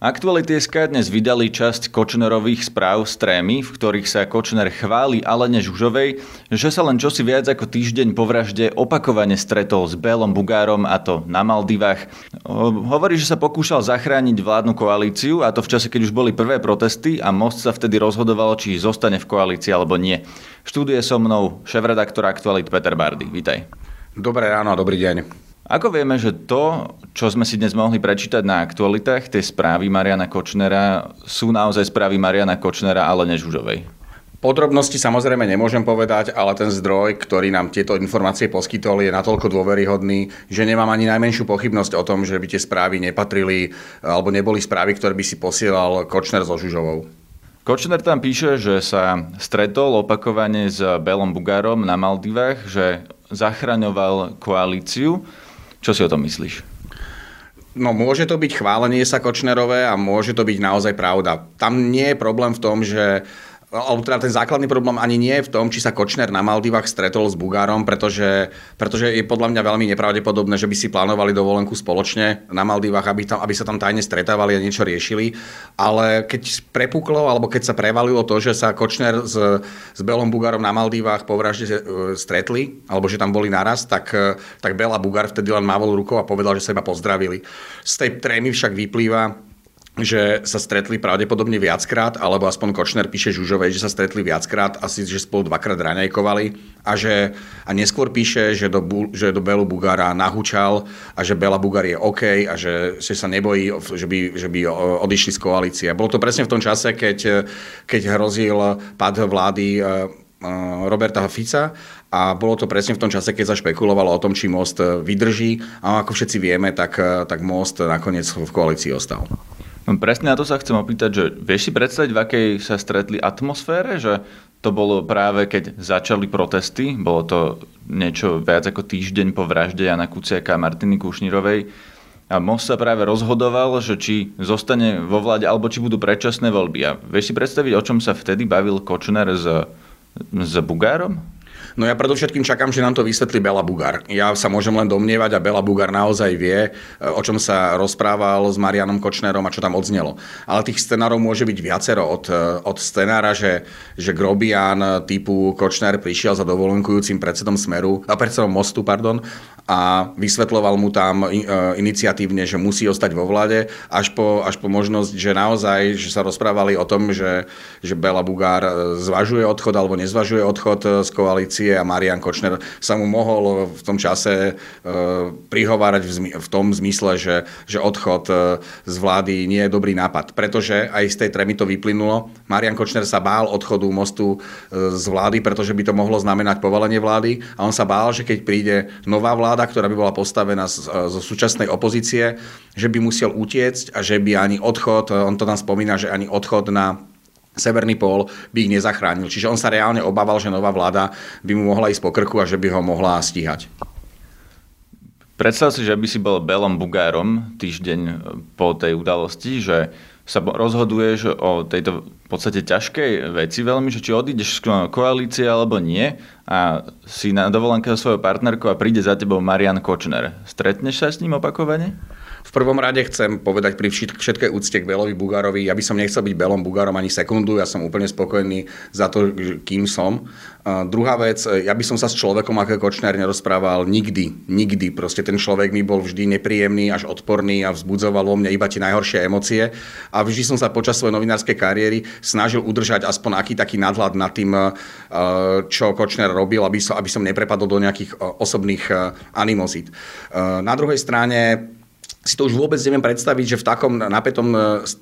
Aktuality.sk dnes vydali časť Kočnerových správ z trémy, v ktorých sa Kočner chváli Alene Žužovej, že sa len čosi viac ako týždeň po vražde opakovane stretol s Bélom Bugárom a to na Maldivách. Hovorí, že sa pokúšal zachrániť vládnu koalíciu a to v čase, keď už boli prvé protesty a Most sa vtedy rozhodoval, či zostane v koalícii alebo nie. Štúdie so mnou šéf-redaktor Aktualit Peter Bardy. Vítaj. Dobré ráno a dobrý deň. Ako vieme, že to, čo sme si dnes mohli prečítať na aktualitách, tie správy Mariana Kočnera, sú naozaj správy Mariana Kočnera, ale nežužovej? Podrobnosti samozrejme nemôžem povedať, ale ten zdroj, ktorý nám tieto informácie poskytol, je natoľko dôveryhodný, že nemám ani najmenšiu pochybnosť o tom, že by tie správy nepatrili alebo neboli správy, ktoré by si posielal Kočner so Žužovou. Kočner tam píše, že sa stretol opakovane s Belom Bugárom na Maldivách, že zachraňoval koalíciu. Čo si o tom myslíš? No môže to byť chválenie sa Kočnerové a môže to byť naozaj pravda. Tam nie je problém v tom, že alebo teda ten základný problém ani nie je v tom, či sa Kočner na Maldivách stretol s Bugárom, pretože, pretože je podľa mňa veľmi nepravdepodobné, že by si plánovali dovolenku spoločne na Maldivách, aby, tam, aby sa tam tajne stretávali a niečo riešili. Ale keď prepuklo, alebo keď sa prevalilo to, že sa Kočner s, s Belom Bugárom na Maldivách po vražde e, stretli, alebo že tam boli naraz, tak, e, tak Bela Bugár vtedy len mávol rukou a povedal, že sa iba pozdravili. Z tej trémy však vyplýva, že sa stretli pravdepodobne viackrát, alebo aspoň Kočner píše Žužovej, že sa stretli viackrát, asi že spolu dvakrát raňajkovali a, že, a neskôr píše, že do, že do Belu Bugara nahúčal a že Bela Bugar je OK a že, že sa nebojí, že by, že by odišli z koalície. Bolo to presne v tom čase, keď, keď hrozil pad vlády e, e, Roberta Fica a bolo to presne v tom čase, keď sa špekulovalo o tom, či most vydrží a ako všetci vieme, tak, tak most nakoniec v koalícii ostal. No presne na to sa chcem opýtať, že vieš si predstaviť, v akej sa stretli atmosfére, že to bolo práve keď začali protesty, bolo to niečo viac ako týždeň po vražde Jana Kuciaka a Martiny Kušnírovej a Most sa práve rozhodoval, že či zostane vo vláde alebo či budú predčasné voľby. A vieš si predstaviť, o čom sa vtedy bavil Kočner s, s Bugárom? No ja predovšetkým čakám, že nám to vysvetlí Bela Bugar. Ja sa môžem len domnievať a Bela Bugar naozaj vie, e, o čom sa rozprával s Marianom Kočnerom a čo tam odznelo. Ale tých scenárov môže byť viacero. Od, e, od scenára, že, že Grobian typu Kočner prišiel za dovolenkujúcim predsedom Smeru, a predsedom Mostu, pardon, a vysvetloval mu tam e, iniciatívne, že musí ostať vo vlade, až po, až po možnosť, že naozaj, že sa rozprávali o tom, že, že Bela Bugár zvažuje odchod alebo nezvažuje odchod z koalície pozície a Marian Kočner sa mu mohol v tom čase e, prihovárať v, tom zmysle, že, že odchod e, z vlády nie je dobrý nápad. Pretože aj z tej tremy to vyplynulo. Marian Kočner sa bál odchodu mostu e, z vlády, pretože by to mohlo znamenať povolenie vlády a on sa bál, že keď príde nová vláda, ktorá by bola postavená zo súčasnej opozície, že by musel utiecť a že by ani odchod, on to tam spomína, že ani odchod na Severný pól by ich nezachránil. Čiže on sa reálne obával, že nová vláda by mu mohla ísť po krku a že by ho mohla stíhať. Predstav si, že by si bol Belom Bugárom týždeň po tej udalosti, že sa rozhoduješ o tejto v podstate ťažkej veci veľmi, že či odídeš z koalície alebo nie a si na dovolenke so svojou partnerkou a príde za tebou Marian Kočner. Stretneš sa s ním opakovane? V prvom rade chcem povedať pri všetkej úcte k Belovi Bugarovi, ja by som nechcel byť Belom Bugarom ani sekundu, ja som úplne spokojný za to, kým som. A druhá vec, ja by som sa s človekom ako Kočner nerozprával nikdy, nikdy. Proste ten človek mi bol vždy nepríjemný, až odporný a vzbudzoval vo mne iba tie najhoršie emócie. A vždy som sa počas svojej novinárskej kariéry snažil udržať aspoň aký taký nadhľad nad tým, čo Kočner robil, aby som, aby som neprepadol do nejakých osobných animozít. Na druhej strane si to už vôbec neviem predstaviť, že v takom napätom e,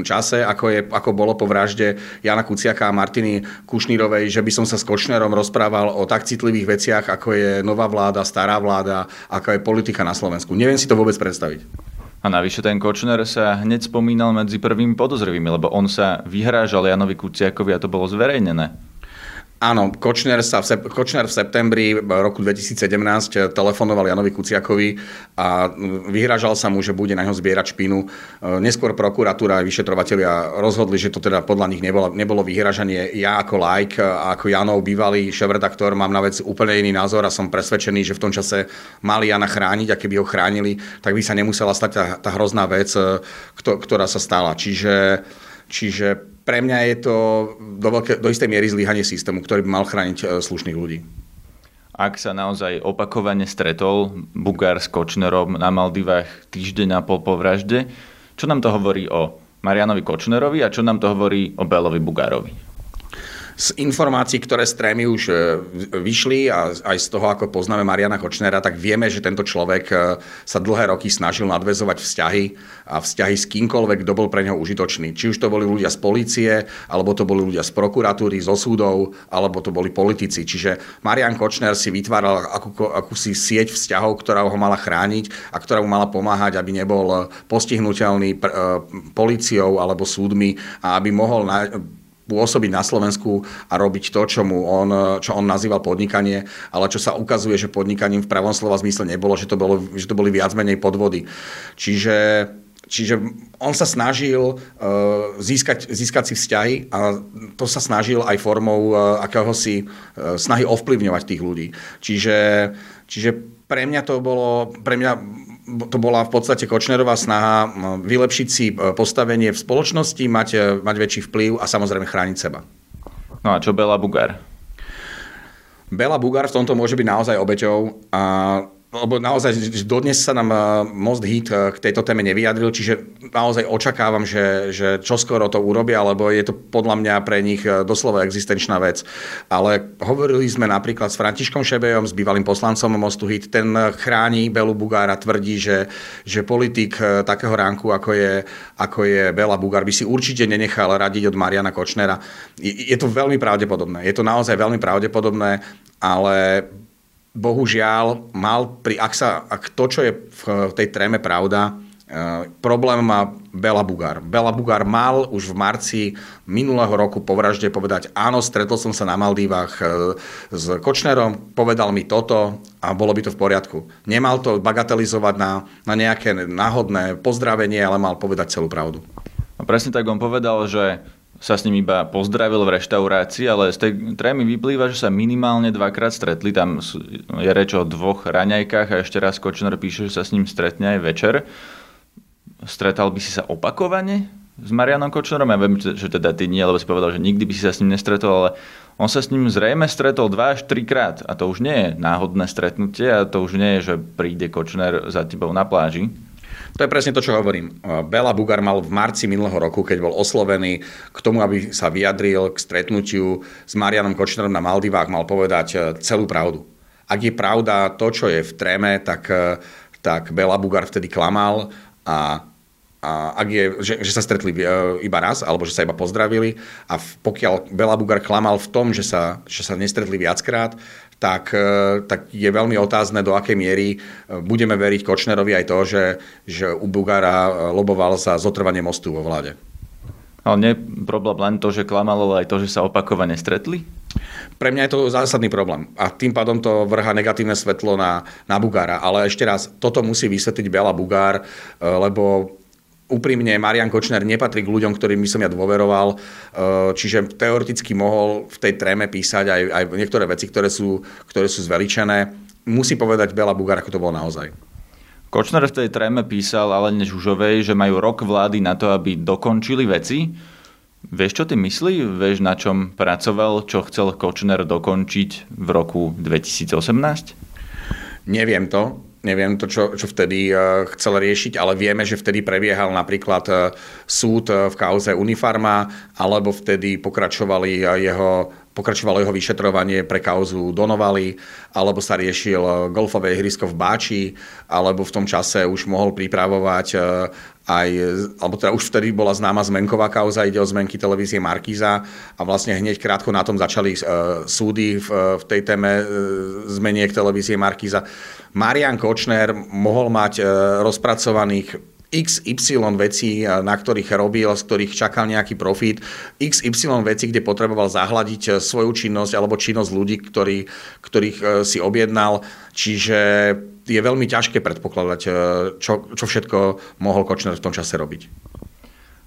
čase, ako, je, ako bolo po vražde Jana Kuciaka a Martiny Kušnírovej, že by som sa s Kočnerom rozprával o tak citlivých veciach, ako je nová vláda, stará vláda, ako je politika na Slovensku. Neviem si to vôbec predstaviť. A navyše ten Kočner sa hneď spomínal medzi prvými podozrivými, lebo on sa vyhrážal Janovi Kuciakovi a to bolo zverejnené. Áno, Kočner, sa v, Kočner v septembri roku 2017 telefonoval Janovi Kuciakovi a vyhrážal sa mu, že bude na ňo zbierať špinu. Neskôr prokuratúra a vyšetrovateľia rozhodli, že to teda podľa nich nebolo, nebolo vyhražanie. Ja ako like a ako Janov bývalý šéf-redaktor mám na vec úplne iný názor a som presvedčený, že v tom čase mali Jana chrániť a keby ho chránili, tak by sa nemusela stať tá, tá hrozná vec, ktorá sa stala. Čiže, čiže pre mňa je to do, veľké, do istej miery zlyhanie systému, ktorý by mal chrániť e, slušných ľudí. Ak sa naozaj opakovane stretol Bugár s Kočnerom na Maldivách týždeň a pol po vražde, čo nám to hovorí o Marianovi Kočnerovi a čo nám to hovorí o Belovi Bugárovi? Z informácií, ktoré z trémy už e, vyšli a aj z toho, ako poznáme Mariana Kočnera, tak vieme, že tento človek e, sa dlhé roky snažil nadvezovať vzťahy a vzťahy s kýmkoľvek, kto bol pre neho užitočný. Či už to boli ľudia z policie, alebo to boli ľudia z prokuratúry, zo súdov, alebo to boli politici. Čiže Marian Kočner si vytváral akú, akúsi sieť vzťahov, ktorá ho mala chrániť a ktorá mu mala pomáhať, aby nebol postihnutelný policiou alebo súdmi a aby mohol na, pôsobiť na Slovensku a robiť to, čo, mu on, čo on nazýval podnikanie, ale čo sa ukazuje, že podnikaním v pravom slova zmysle nebolo, že to, bolo, že to boli viac menej podvody. Čiže Čiže on sa snažil uh, získať, získať si vzťahy a to sa snažil aj formou uh, akéhosi uh, snahy ovplyvňovať tých ľudí. Čiže, čiže pre mňa to bolo, pre mňa to bola v podstate Kočnerová snaha vylepšiť si e, postavenie v spoločnosti, mať, e, mať väčší vplyv a samozrejme chrániť seba. No a čo Bela Bugár? Bela Bugár v tomto môže byť naozaj obeťou a lebo naozaj dodnes sa nám eh, Most Hit eh, k tejto téme nevyjadril, čiže naozaj očakávam, že, že čoskoro to urobia, lebo je to podľa mňa pre nich eh, doslova existenčná vec. Ale hovorili sme napríklad s Františkom Šebejom, s bývalým poslancom Mostu Hit, ten chráni Belu Bugára, tvrdí, že, že politik takého ránku, ako je, ako je Bela Bugár, by si určite nenechal radiť od Mariana Kočnera. Je, je to veľmi pravdepodobné, je to naozaj veľmi pravdepodobné, ale bohužiaľ mal pri, ak, sa, ak to, čo je v tej tréme pravda, e, problém má Bela Bugár. Bela Bugár mal už v marci minulého roku po vražde povedať, áno, stretol som sa na Maldívach e, s Kočnerom, povedal mi toto a bolo by to v poriadku. Nemal to bagatelizovať na, na nejaké náhodné pozdravenie, ale mal povedať celú pravdu. A presne tak on povedal, že sa s ním iba pozdravil v reštaurácii, ale z tej trémy vyplýva, že sa minimálne dvakrát stretli. Tam je reč o dvoch raňajkách a ešte raz Kočner píše, že sa s ním stretne aj večer. Stretal by si sa opakovane s Marianom Kočnerom? Ja viem, že teda ty nie, lebo si povedal, že nikdy by si sa s ním nestretol, ale on sa s ním zrejme stretol dva až trikrát. A to už nie je náhodné stretnutie a to už nie je, že príde Kočner za tebou na pláži. To je presne to, čo hovorím. Bela Bugar mal v marci minulého roku, keď bol oslovený k tomu, aby sa vyjadril k stretnutiu s Marianom Kočnerom na Maldivách, mal povedať e, celú pravdu. Ak je pravda to, čo je v tréme, tak, e, tak Bela Bugar vtedy klamal a a ak je, že, že sa stretli e, iba raz, alebo že sa iba pozdravili a pokiaľ Bela Bugar klamal v tom, že sa, že sa nestretli viackrát, tak, e, tak je veľmi otázne, do akej miery e, budeme veriť Kočnerovi aj to, že, že u Bugara loboval za zotrvanie mostu vo vláde. Ale nie je problém len to, že klamal, ale aj to, že sa opakovane stretli? Pre mňa je to zásadný problém a tým pádom to vrha negatívne svetlo na, na Bugára. Ale ešte raz, toto musí vysvetliť Bela Bugár, lebo úprimne Marian Kočner nepatrí k ľuďom, ktorým by som ja dôveroval, e, čiže teoreticky mohol v tej tréme písať aj, aj niektoré veci, ktoré sú, ktoré sú zveličené. Musí povedať Bela Bugár, ako to bolo naozaj. Kočner v tej tréme písal ale Žužovej, že majú rok vlády na to, aby dokončili veci. Vieš, čo ty myslí? Vieš, na čom pracoval, čo chcel Kočner dokončiť v roku 2018? Neviem to neviem to, čo, čo vtedy uh, chcel riešiť, ale vieme, že vtedy prebiehal napríklad uh, súd uh, v kauze Unifarma, alebo vtedy pokračovali jeho pokračovalo jeho vyšetrovanie pre kauzu Donovali, alebo sa riešil golfové ihrisko v Báči, alebo v tom čase už mohol pripravovať aj, alebo teda už vtedy bola známa zmenková kauza, ide o zmenky televízie Markíza a vlastne hneď krátko na tom začali súdy v, v tej téme zmeniek televízie Markíza. Marian Kočner mohol mať e, rozpracovaných XY vecí, na ktorých robil, z ktorých čakal nejaký profit, XY vecí, kde potreboval zahladiť svoju činnosť alebo činnosť ľudí, ktorý, ktorých si objednal. Čiže je veľmi ťažké predpokladať, čo, čo všetko mohol Kočner v tom čase robiť.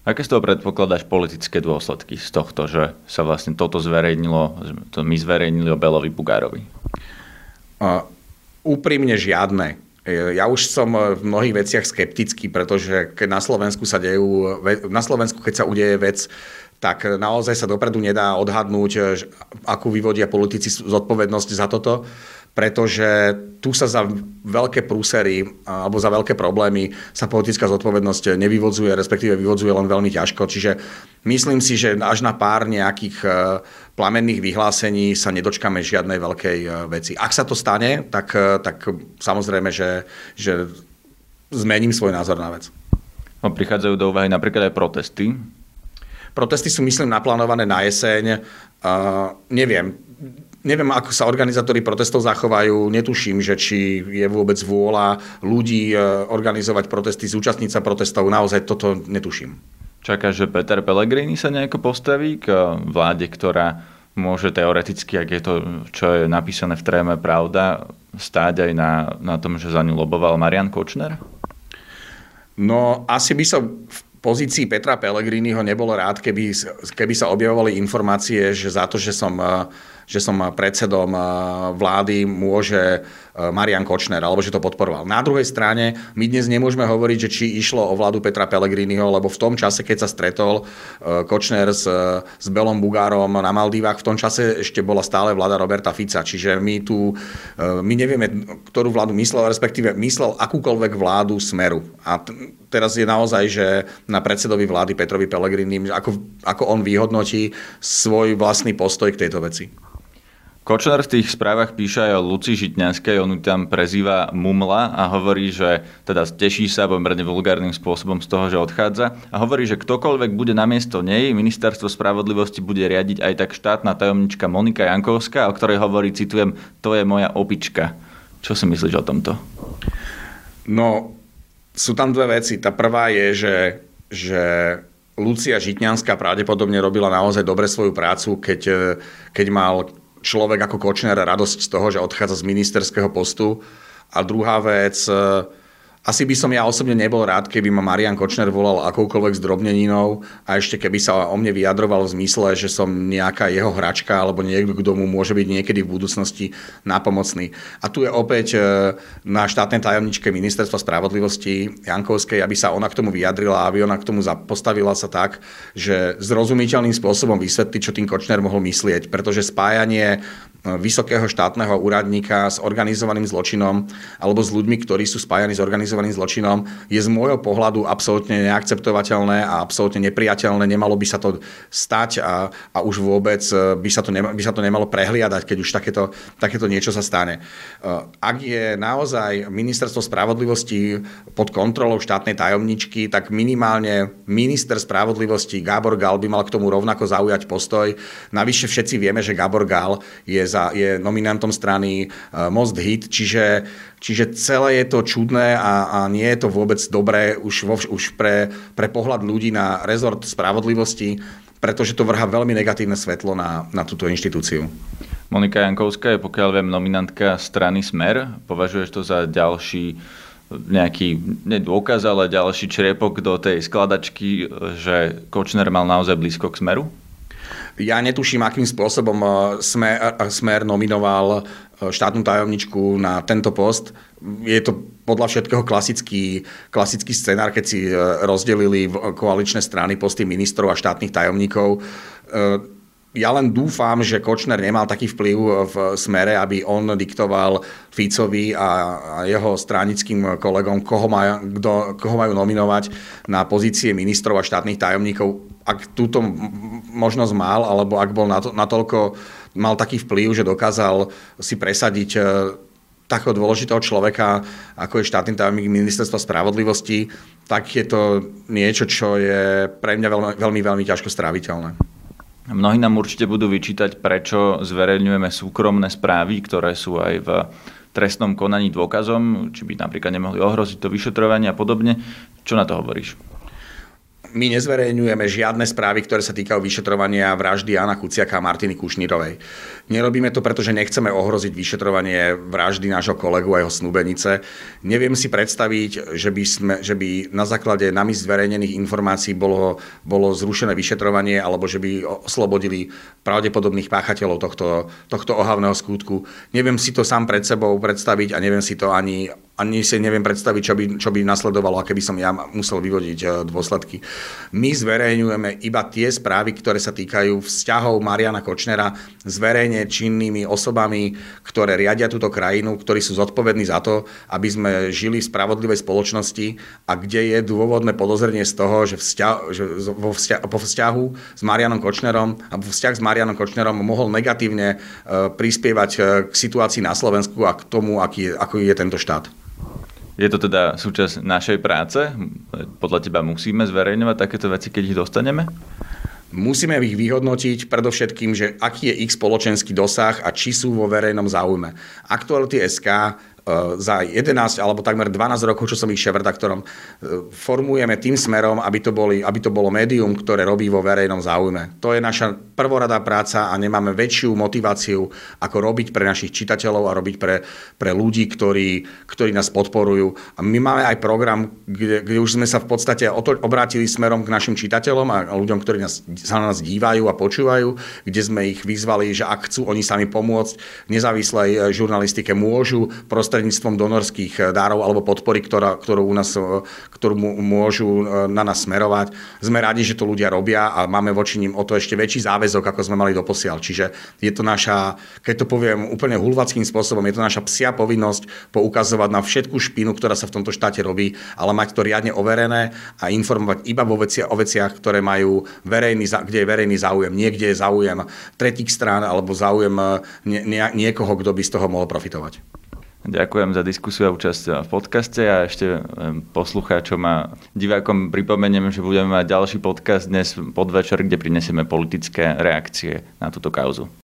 Aké z toho predpokladáš politické dôsledky z tohto, že sa vlastne toto zverejnilo, to my zverejnili o Belovi Bugárovi? Uh, úprimne žiadne. Ja už som v mnohých veciach skeptický, pretože na Slovensku sa dejú, na Slovensku keď sa udeje vec, tak naozaj sa dopredu nedá odhadnúť, akú vyvodia politici zodpovednosť za toto pretože tu sa za veľké prúsery alebo za veľké problémy sa politická zodpovednosť nevyvodzuje, respektíve vyvodzuje len veľmi ťažko. Čiže myslím si, že až na pár nejakých e, plamenných vyhlásení sa nedočkame žiadnej veľkej e, veci. Ak sa to stane, tak, e, tak samozrejme, že, že zmením svoj názor na vec. No, prichádzajú do úvahy napríklad aj protesty. Protesty sú, myslím, naplánované na jeseň. Uh, neviem, Neviem, ako sa organizátori protestov zachovajú, netuším, že či je vôbec vôľa ľudí e, organizovať protesty, zúčastniť sa protestov, naozaj toto netuším. Čaká, že Peter Pellegrini sa nejako postaví k vláde, ktorá môže teoreticky, ak je to, čo je napísané v tréme pravda, stáť aj na, na tom, že za ňu loboval Marian Kočner? No, asi by som v pozícii Petra Pellegriniho nebol rád, keby, keby sa objavovali informácie, že za to, že som uh, že som predsedom eh, vlády, môže eh, Marian Kočner, alebo že to podporoval. Na druhej strane, my dnes nemôžeme hovoriť, že či išlo o vládu Petra Pellegriniho, lebo v tom čase, keď sa stretol eh, Kočner s, s Belom Bugárom na Maldivách, v tom čase ešte bola stále vláda Roberta Fica. Čiže my tu, my nevieme, ktorú vládu myslel, respektíve myslel akúkoľvek vládu Smeru. A t- teraz je naozaj, že na predsedovi vlády Petrovi Pellegrini, ako, ako on vyhodnotí svoj vlastný postoj k tejto veci. Kočner v tých správach píše aj o Luci Žitňanskej, on ju tam prezýva Mumla a hovorí, že teda teší sa pomerne vulgárnym spôsobom z toho, že odchádza a hovorí, že ktokoľvek bude namiesto nej, ministerstvo spravodlivosti bude riadiť aj tak štátna tajomnička Monika Jankovská, o ktorej hovorí, citujem, to je moja opička. Čo si myslíš o tomto? No, sú tam dve veci. Tá prvá je, že, že Lucia Žitňanská pravdepodobne robila naozaj dobre svoju prácu, keď, keď mal človek ako Kočner radosť z toho, že odchádza z ministerského postu. A druhá vec, asi by som ja osobne nebol rád, keby ma Marian Kočner volal akoukoľvek zdrobneninou a ešte keby sa o mne vyjadroval v zmysle, že som nejaká jeho hračka alebo niekto, kto mu môže byť niekedy v budúcnosti nápomocný. A tu je opäť e, na štátnej tajomničke ministerstva spravodlivosti Jankovskej, aby sa ona k tomu vyjadrila, aby ona k tomu postavila sa tak, že zrozumiteľným spôsobom vysvetli, čo tým Kočner mohol myslieť, pretože spájanie vysokého štátneho úradníka s organizovaným zločinom alebo s ľuďmi, ktorí sú spájani s organizovaným zločinom, je z môjho pohľadu absolútne neakceptovateľné a absolútne nepriateľné. Nemalo by sa to stať a, a už vôbec e, by sa, to nema, by sa to nemalo prehliadať, keď už takéto, takéto niečo sa stane. E, ak je naozaj ministerstvo spravodlivosti pod kontrolou štátnej tajomničky, tak minimálne minister spravodlivosti Gábor Gal by mal k tomu rovnako zaujať postoj. Navyše všetci vieme, že Gábor Gal je za, je nominantom strany uh, Most Hit, čiže, čiže celé je to čudné a, a nie je to vôbec dobré už, vo, už pre, pre pohľad ľudí na rezort spravodlivosti, pretože to vrhá veľmi negatívne svetlo na, na túto inštitúciu. Monika Jankovská je, pokiaľ viem, nominantka strany Smer. Považuješ to za ďalší nejaký, nie dôkaz, ale ďalší čriepok do tej skladačky, že Kočner mal naozaj blízko k Smeru? Ja netuším, akým spôsobom e, Smer, e, Smer nominoval e, štátnu tajomničku na tento post. Je to podľa všetkého klasický, klasický scenár, keď si rozdelili koaličné strany posty ministrov a štátnych tajomníkov ja len dúfam, že Kočner nemal taký vplyv v smere, aby on diktoval Ficovi a jeho stranickým kolegom, koho, maj, kdo, koho majú nominovať na pozície ministrov a štátnych tajomníkov. Ak túto možnosť mal, alebo ak bol natoľko, mal taký vplyv, že dokázal si presadiť e, takého dôležitého človeka, ako je štátny tajomník ministerstva spravodlivosti, tak je to niečo, čo je pre mňa veľmi, veľmi, veľmi ťažko stráviteľné. Mnohí nám určite budú vyčítať, prečo zverejňujeme súkromné správy, ktoré sú aj v trestnom konaní dôkazom, či by napríklad nemohli ohroziť to vyšetrovanie a podobne. Čo na to hovoríš? My nezverejňujeme žiadne správy, ktoré sa týkajú vyšetrovania vraždy Jana Kuciaka a Martiny Kušnírovej. Nerobíme to, pretože nechceme ohroziť vyšetrovanie vraždy nášho kolegu a jeho snúbenice. Neviem si predstaviť, že by, sme, že by na základe nami zverejnených informácií bolo, bolo zrušené vyšetrovanie alebo že by oslobodili pravdepodobných páchateľov tohto, tohto ohavného skutku. Neviem si to sám pred sebou predstaviť a neviem si to ani ani si neviem predstaviť, čo by, čo by nasledovalo, aké by som ja musel vyvodiť e, dôsledky. My zverejňujeme iba tie správy, ktoré sa týkajú vzťahov Mariana Kočnera s verejne činnými osobami, ktoré riadia túto krajinu, ktorí sú zodpovední za to, aby sme žili v spravodlivej spoločnosti a kde je dôvodné podozrenie z toho, že, vzťah, že vo vzťah, po vzťahu s Marianom Kočnerom a vzťah s Marianom Kočnerom mohol negatívne e, prispievať e, k situácii na Slovensku a k tomu, aký, ako je tento štát. Je to teda súčasť našej práce? Podľa teba musíme zverejňovať takéto veci, keď ich dostaneme? Musíme ich vyhodnotiť predovšetkým, že aký je ich spoločenský dosah a či sú vo verejnom záujme. Aktuality SK za 11 alebo takmer 12 rokov, čo som ich šéf-redaktorom, e, formujeme tým smerom, aby to, boli, aby to bolo médium, ktoré robí vo verejnom záujme. To je naša prvoradá práca a nemáme väčšiu motiváciu, ako robiť pre našich čitateľov a robiť pre, pre ľudí, ktorí, ktorí nás podporujú. A my máme aj program, kde, kde už sme sa v podstate obrátili smerom k našim čitateľom a ľuďom, ktorí nás, sa na nás dívajú a počúvajú, kde sme ich vyzvali, že ak chcú oni sami pomôcť nezávislej e, žurnalistike, môžu proste prostredníctvom donorských eh, dárov alebo podpory, ktorá, ktorú, u nás, eh, ktorú môžu eh, na nás smerovať. Sme radi, že to ľudia robia a máme voči ním o to ešte väčší záväzok, ako sme mali doposiaľ. Čiže je to naša, keď to poviem úplne hulvackým spôsobom, je to naša psia povinnosť poukazovať na všetku špinu, ktorá sa v tomto štáte robí, ale mať to riadne overené a informovať iba vo veci, o veciach, ktoré majú verejný, kde je verejný záujem. Niekde je záujem tretích strán alebo záujem nie, niekoho, kto by z toho mohol profitovať. Ďakujem za diskusiu a účasť v podcaste a ešte poslucháčom a divákom pripomeniem, že budeme mať ďalší podcast dnes podvečer, kde prinesieme politické reakcie na túto kauzu.